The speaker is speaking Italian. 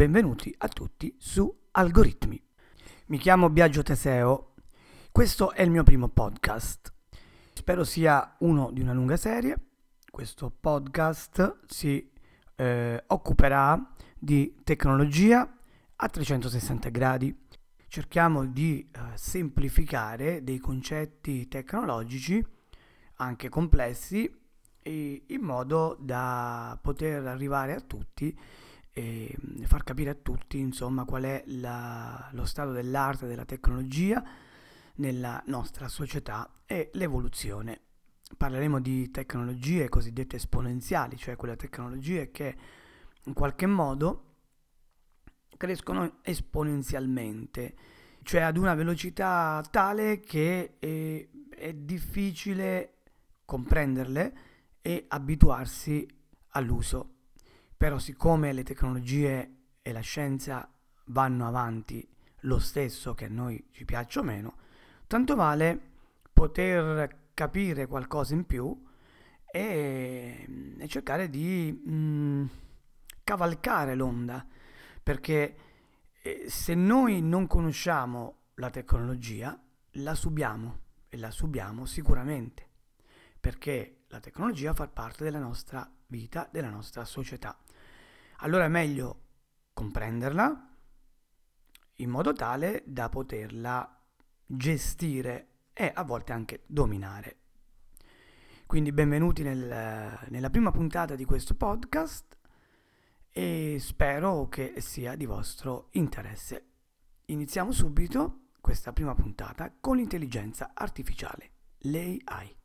benvenuti a tutti su Algoritmi. Mi chiamo Biagio Teseo, questo è il mio primo podcast. Spero sia uno di una lunga serie. Questo podcast si eh, occuperà di tecnologia a 360 gradi. Cerchiamo di eh, semplificare dei concetti tecnologici anche complessi in modo da poter arrivare a tutti e far capire a tutti insomma qual è la, lo stato dell'arte della tecnologia nella nostra società e l'evoluzione. Parleremo di tecnologie cosiddette esponenziali, cioè quelle tecnologie che in qualche modo crescono esponenzialmente, cioè ad una velocità tale che è, è difficile comprenderle e abituarsi all'uso. Però siccome le tecnologie e la scienza vanno avanti lo stesso che a noi ci piaccia o meno, tanto vale poter capire qualcosa in più e, e cercare di mh, mm, cavalcare l'onda, perché eh, se noi non conosciamo la tecnologia, la subiamo e la subiamo sicuramente, perché la tecnologia fa parte della nostra vita, della nostra società allora è meglio comprenderla in modo tale da poterla gestire e a volte anche dominare. Quindi benvenuti nel, nella prima puntata di questo podcast e spero che sia di vostro interesse. Iniziamo subito questa prima puntata con l'intelligenza artificiale, l'AI.